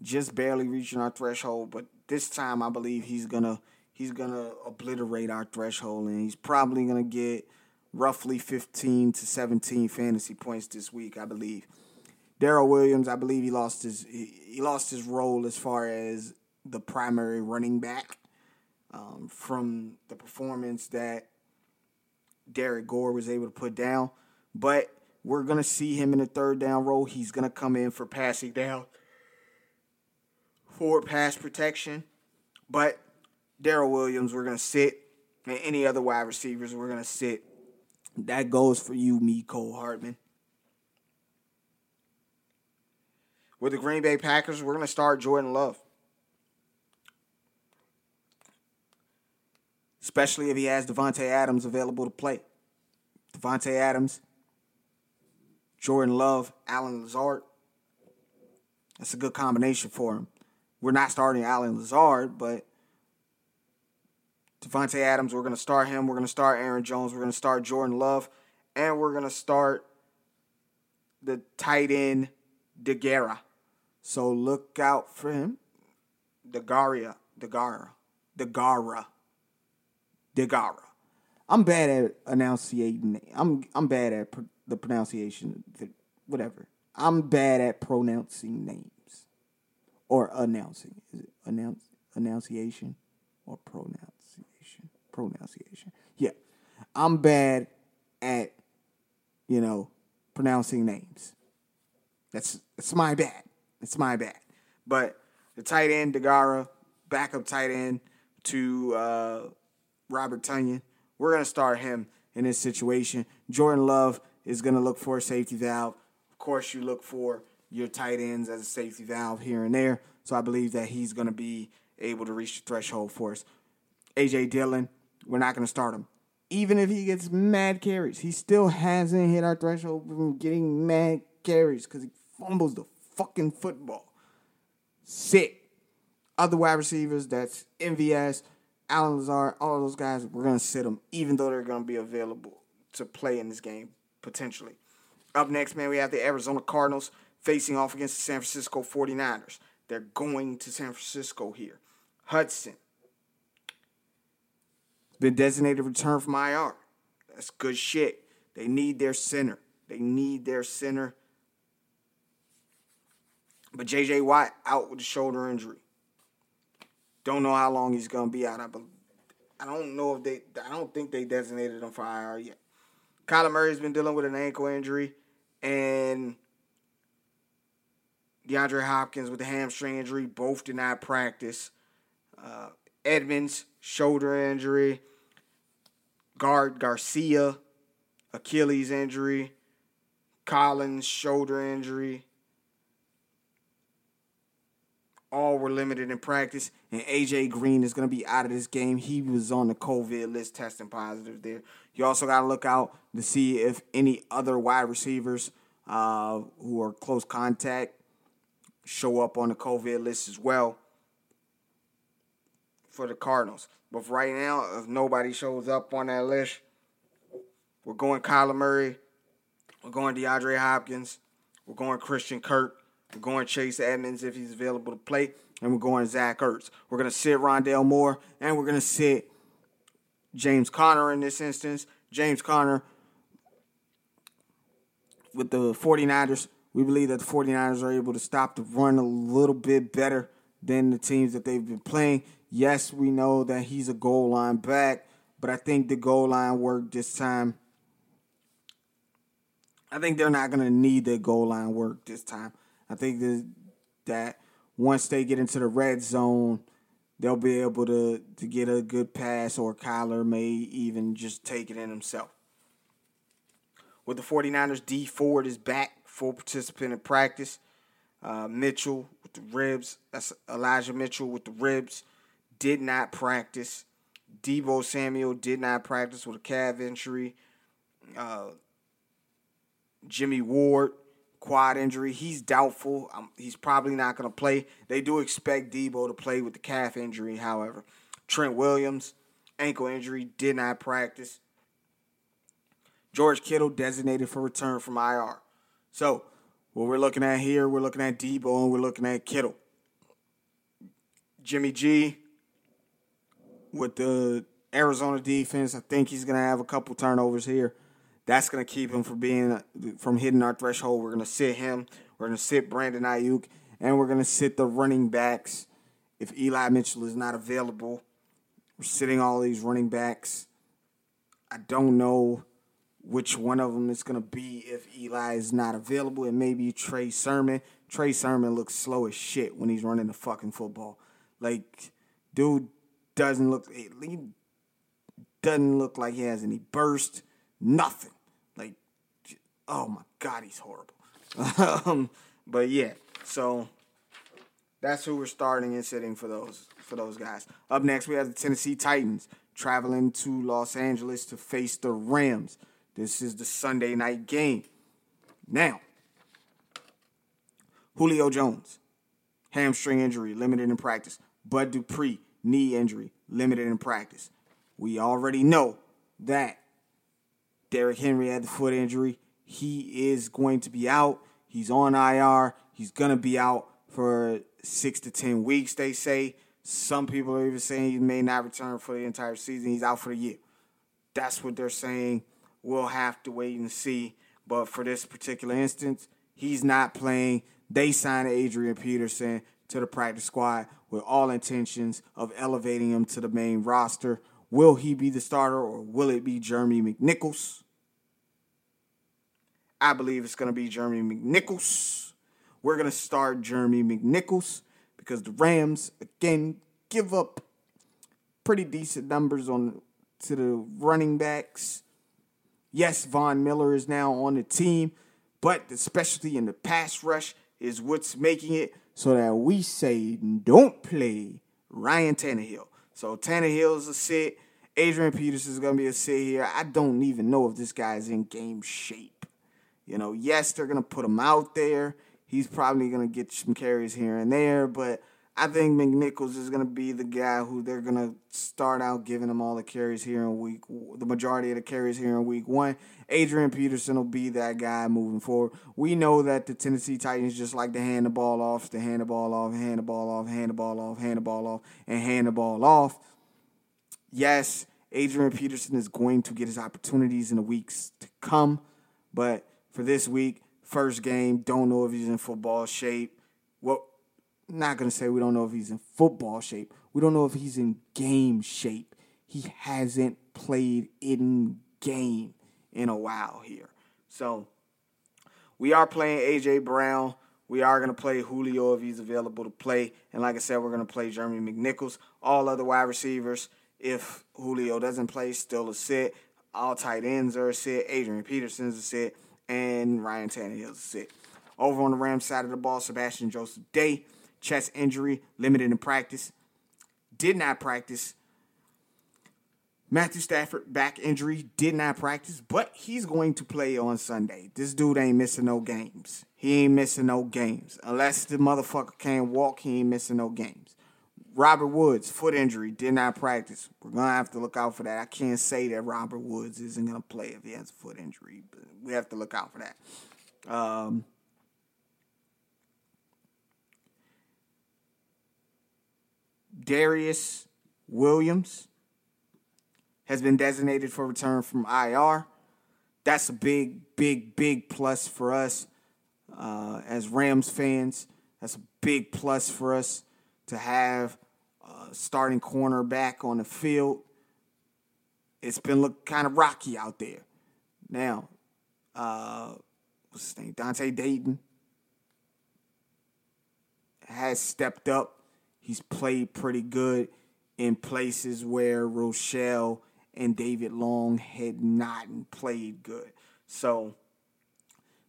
just barely reaching our threshold. But this time, I believe he's gonna he's gonna obliterate our threshold, and he's probably gonna get roughly 15 to 17 fantasy points this week. I believe. Darrel Williams, I believe he lost his he, he lost his role as far as the primary running back um, from the performance that Derrick Gore was able to put down. But we're going to see him in the third down role. He's going to come in for passing down, for pass protection. But Darrel Williams, we're going to sit. And any other wide receivers, we're going to sit. That goes for you, me, Cole Hardman. With the Green Bay Packers, we're going to start Jordan Love. Especially if he has Davante Adams available to play. Davante Adams, Jordan Love, Allen Lazard. That's a good combination for him. We're not starting Allen Lazard, but Davante Adams, we're going to start him. We're going to start Aaron Jones. We're going to start Jordan Love. And we're going to start the tight end, DeGuara. So look out for him. DeGaria. DeGara. DeGara. DeGara. I'm bad at enunciating. I'm I'm bad at pr- the pronunciation. Whatever. I'm bad at pronouncing names or announcing. Is it announce enunciation or pronunciation? Pronunciation. Yeah, I'm bad at you know pronouncing names. That's it's my bad. It's my bad. But the tight end DeGara, backup tight end to. Uh, Robert Tonyan. We're going to start him in this situation. Jordan Love is going to look for a safety valve. Of course, you look for your tight ends as a safety valve here and there. So I believe that he's going to be able to reach the threshold for us. AJ Dillon, we're not going to start him. Even if he gets mad carries, he still hasn't hit our threshold from getting mad carries because he fumbles the fucking football. Sick. Other wide receivers, that's MVS, Allen Lazard, all those guys, we're going to sit them, even though they're going to be available to play in this game, potentially. Up next, man, we have the Arizona Cardinals facing off against the San Francisco 49ers. They're going to San Francisco here. Hudson. Been designated return from IR. That's good shit. They need their center. They need their center. But J.J. Watt out with a shoulder injury. Don't know how long he's gonna be out. I, I don't know if they. I don't think they designated him for IR yet. Kyler Murray's been dealing with an ankle injury, and DeAndre Hopkins with a hamstring injury. Both did not practice. Uh, Edmonds shoulder injury. Guard Garcia Achilles injury. Collins shoulder injury all were limited in practice, and AJ Green is going to be out of this game. He was on the COVID list, testing positive there. You also got to look out to see if any other wide receivers uh, who are close contact show up on the COVID list as well for the Cardinals. But right now, if nobody shows up on that list, we're going Kyler Murray, we're going DeAndre Hopkins, we're going Christian Kirk, we're going Chase Edmonds if he's available to play, and we're going Zach Ertz. We're going to sit Rondale Moore, and we're going to sit James Conner in this instance. James Conner with the 49ers. We believe that the 49ers are able to stop the run a little bit better than the teams that they've been playing. Yes, we know that he's a goal line back, but I think the goal line work this time. I think they're not going to need the goal line work this time. I think that, that once they get into the red zone, they'll be able to, to get a good pass, or Kyler may even just take it in himself. With the 49ers, Dee Ford is back, full participant in practice. Uh, Mitchell with the ribs. That's Elijah Mitchell with the ribs. Did not practice. Deebo Samuel did not practice with a calf injury. Uh, Jimmy Ward, quad injury. He's doubtful. Um, he's probably not going to play. They do expect Deebo to play with the calf injury, however. Trent Williams, ankle injury, did not practice. George Kittle designated for return from IR. So, what we're looking at here, we're looking at Deebo and we're looking at Kittle. Jimmy G with the Arizona defense, I think he's going to have a couple turnovers here. That's to keep him from being from hitting our threshold. We're to sit him. We're to sit Brandon Aiyuk, and we're to sit the running backs. If Eli Mitchell is not available, we're sitting all these running backs. I don't know which one of them is to be if Eli is not available. It may be Trey Sermon. Trey Sermon looks slow as shit when he's running the fucking football. Like, dude doesn't look he doesn't look like he has any burst, nothing. Like, oh my god, he's horrible. um, but yeah, so that's who we're starting and sitting for those for those guys. Up next, we have the Tennessee Titans traveling to Los Angeles to face the Rams. This is the Sunday night game. Now, Julio Jones, hamstring injury, limited in practice. Bud Dupree, knee injury, limited in practice. We already know that Derrick Henry had the foot injury. He is going to be out. He's on IR. He's going to be out for six to 10 weeks, they say. Some people are even saying he may not return for the entire season. He's out for the year. That's what they're saying. We'll have to wait and see. But for this particular instance, he's not playing. They signed Adrian Peterson to the practice squad with all intentions of elevating him to the main roster. Will he be the starter or will it be Jeremy McNichols? I believe it's going to be Jeremy McNichols. We're going to start Jeremy McNichols because the Rams, again, give up pretty decent numbers on to the running backs. Yes, Von Miller is now on the team, but the specialty in the pass rush is what's making it so that we say don't play Ryan Tannehill. So Tannehill is a sit. Adrian Peterson is going to be a sit here. I don't even know if this guy's in game shape. You know, yes, they're going to put him out there. He's probably going to get some carries here and there, but I think McNichols is going to be the guy who they're going to start out giving him all the carries here in week, the majority of the carries here in week one. Adrian Peterson will be that guy moving forward. We know that the Tennessee Titans just like to hand the ball off, to hand the ball off, hand the ball off, hand the ball off, hand the ball off, and hand the ball off. Yes, Adrian Peterson is going to get his opportunities in the weeks to come, but for this week, first game, don't know if he's in football shape. Well, not to say we don't know if he's in football shape. We don't know if he's in game shape. He hasn't played in game in a while here. So we are playing AJ Brown. We are to play Julio if he's available to play. And like I said, we're to play Jeremy McNichols. All other wide receivers, if Julio doesn't play, still a sit. All tight ends are a sit. Adrian Peterson's a sit. And Ryan Tannehill's a sit. Over on the Rams side of the ball, Sebastian Joseph Day chest injury, limited in practice. Did not practice. Matthew Stafford, back injury, did not practice, but he's going to play on Sunday. This dude ain't missing no games. He ain't missing no games. Unless the motherfucker can't walk, he ain't missing no games. Robert Woods, foot injury, did not practice. We're going to have to look out for that. I can't say that Robert Woods isn't going to play if he has a foot injury, but we have to look out for that. Um, Darious Williams has been designated for return from IR. That's a big, big, big plus for us uh, as Rams fans. That's a big plus for us to have a starting cornerback on the field. It's been look kind of rocky out there. Now, uh, what's his name? Donte Deayon has stepped up. He's played pretty good in places where Rochell and David Long had not played good. So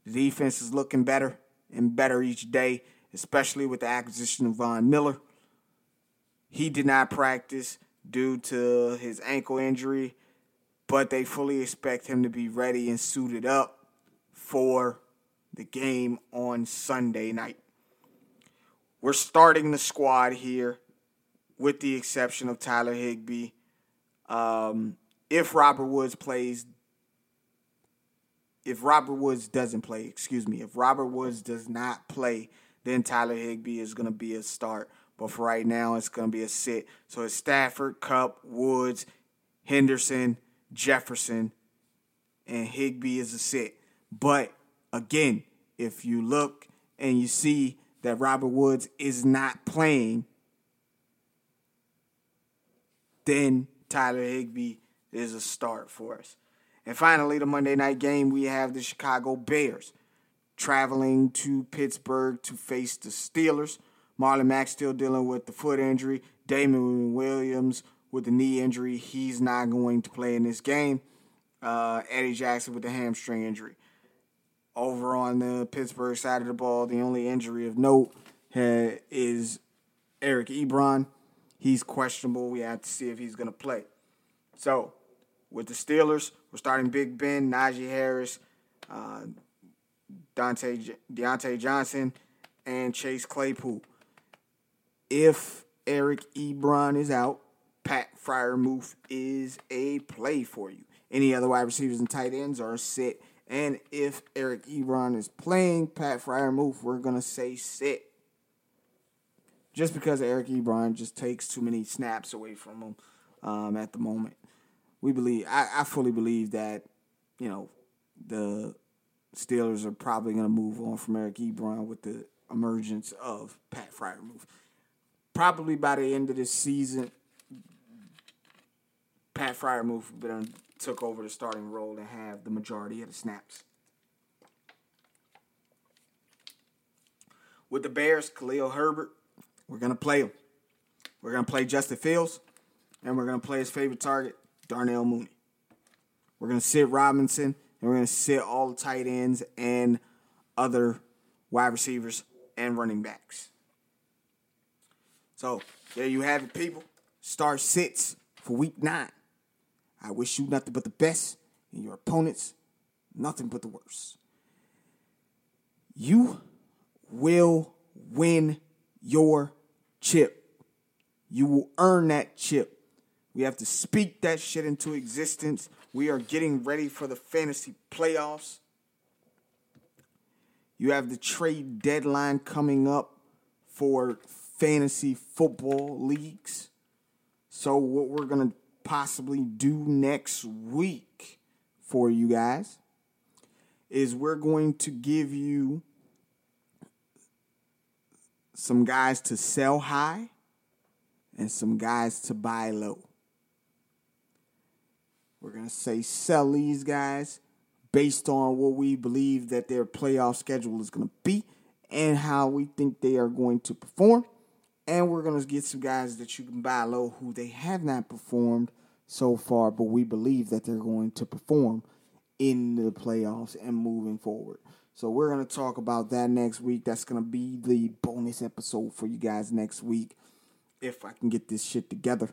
the defense is looking better and better each day, especially with the acquisition of Von Miller. He did not practice due to his ankle injury, but they fully expect him to be ready and suited up for the game on Sunday night. We're starting the squad here with the exception of Tyler Higbee. Um, if Robert Woods plays, if Robert Woods doesn't play, excuse me, if Robert Woods does not play, then Tyler Higbee is going to be a start. But for right now, it's going to be a sit. So it's Stafford, Kupp, Woods, Henderson, Jefferson, and Higbee is a sit. But again, if you look and you see that Robert Woods is not playing, then Tyler Higbee is a start for us. And finally, the Monday night game, we have the Chicago Bears traveling to Pittsburgh to face the Steelers. Marlon Mack still dealing with the foot injury. Damien Williams with the knee injury. He's not going to play in this game. Uh, Eddie Jackson with the hamstring injury. Over on the Pittsburgh side of the ball, the only injury of note uh, is Eric Ebron. He's questionable. We have to see if he's going to play. So, with the Steelers, we're starting Big Ben, Najee Harris, uh, Dante Diontae Johnson, and Chase Claypool. If Eric Ebron is out, Pat Freiermuth is a play for you. Any other wide receivers and tight ends are sit. And if Eric Ebron is playing Pat Freiermuth, we're gonna say sit just because Eric Ebron just takes too many snaps away from him um, at the moment. We believe, I, I fully believe that, you know, the Steelers are probably going to move on from Eric Ebron with the emergence of Pat Freiermuth. Probably by the end of this season, Pat Freiermuth took over the starting role and have the majority of the snaps. With the Bears, Khalil Herbert we're going to play him. We're going to play Justin Fields, and we're going to play his favorite target, Darnell Mooney. We're going to sit Robinson, and we're going to sit all the tight ends and other wide receivers and running backs. So there you have it, people. Star sits for week nine. I wish you nothing but the best, and your opponents nothing but the worst. You will win your chip. You will earn that chip. We have to speak that shit into existence. We are getting ready for the fantasy playoffs. You have the trade deadline coming up for fantasy football leagues. So, what we're going to possibly do next week for you guys is we're going to give you some guys to sell high and some guys to buy low. We're going to say sell these guys based on what we believe that their playoff schedule is going to be and how we think they are going to perform. And we're going to get some guys that you can buy low who they have not performed so far, but we believe that they're going to perform in the playoffs and moving forward. So we're going to talk about that next week. That's going to be the bonus episode for you guys next week if I can get this shit together.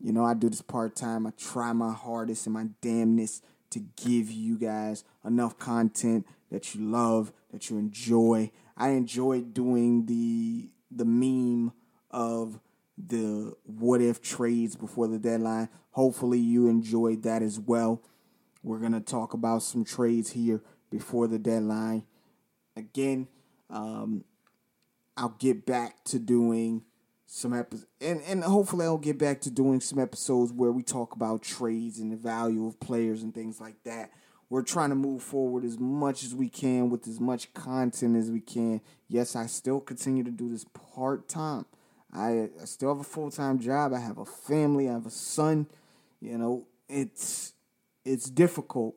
You know, I do this part time. I try my hardest and my damnness to give you guys enough content that you love, that you enjoy. I enjoy doing the the meme of the what if trades before the deadline. Hopefully you enjoyed that as well. We're gonna talk about some trades here before the deadline. Again, um, I'll get back to doing some episodes, and, and hopefully I'll get back to doing some episodes where we talk about trades and the value of players and things like that. We're trying to move forward as much as we can with as much content as we can. Yes, I still continue to do this part time. I, I still have a full time job. I have a family. I have a son. You know, it's it's difficult.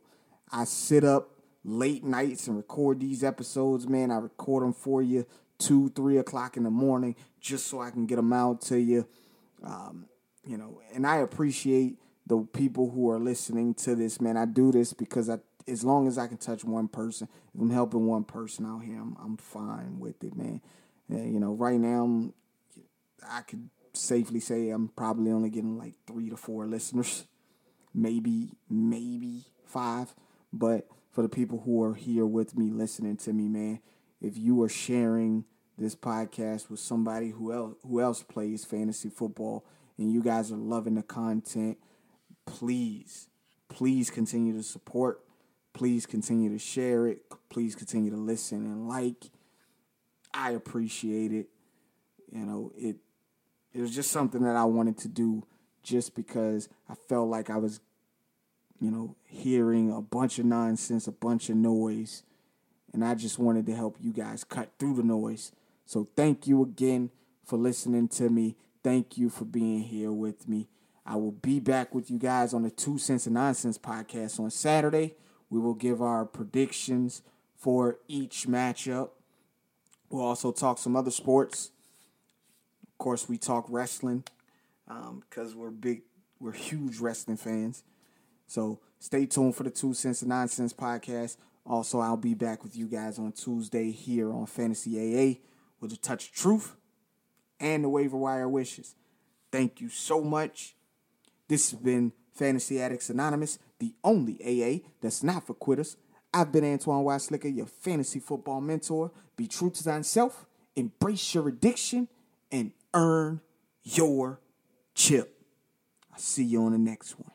I sit up late nights and record these episodes, man. I record them for you two, three o'clock in the morning just so I can get them out to you. Um, you know, and I appreciate the people who are listening to this, man. I do this because I, as long as I can touch one person, if I'm helping one person out here, I'm, I'm fine with it, man. you know, right now, I'm, I could safely say I'm probably only getting like three to four listeners, maybe, maybe five. But for the people who are here with me, listening to me, man, if you are sharing this podcast with somebody who else who else plays fantasy football and you guys are loving the content, please, please continue to support. Please continue to share it. Please continue to listen and like. I appreciate it. You know, it it was just something that I wanted to do just because I felt like I was, you know, hearing a bunch of nonsense, a bunch of noise, and I just wanted to help you guys cut through the noise. So thank you again for listening to me. Thank you for being here with me. I will be back with you guys on the Two Cents and Nonsense podcast on Saturday. We will give our predictions for each matchup. We'll also talk some other sports. Of course, we talk wrestling because um, we're big, we're huge wrestling fans. So stay tuned for the Two Cents and Nonsense podcast. Also, I'll be back with you guys on Tuesday here on Fantasy AA with a touch of truth and the waiver wire wishes. Thank you so much. This has been Fantasy Addicts Anonymous, the only AA that's not for quitters. I've been Antoine Weislicker, your fantasy football mentor. Be true to thyself, embrace your addiction, and earn your chip. I'll see you on the next one.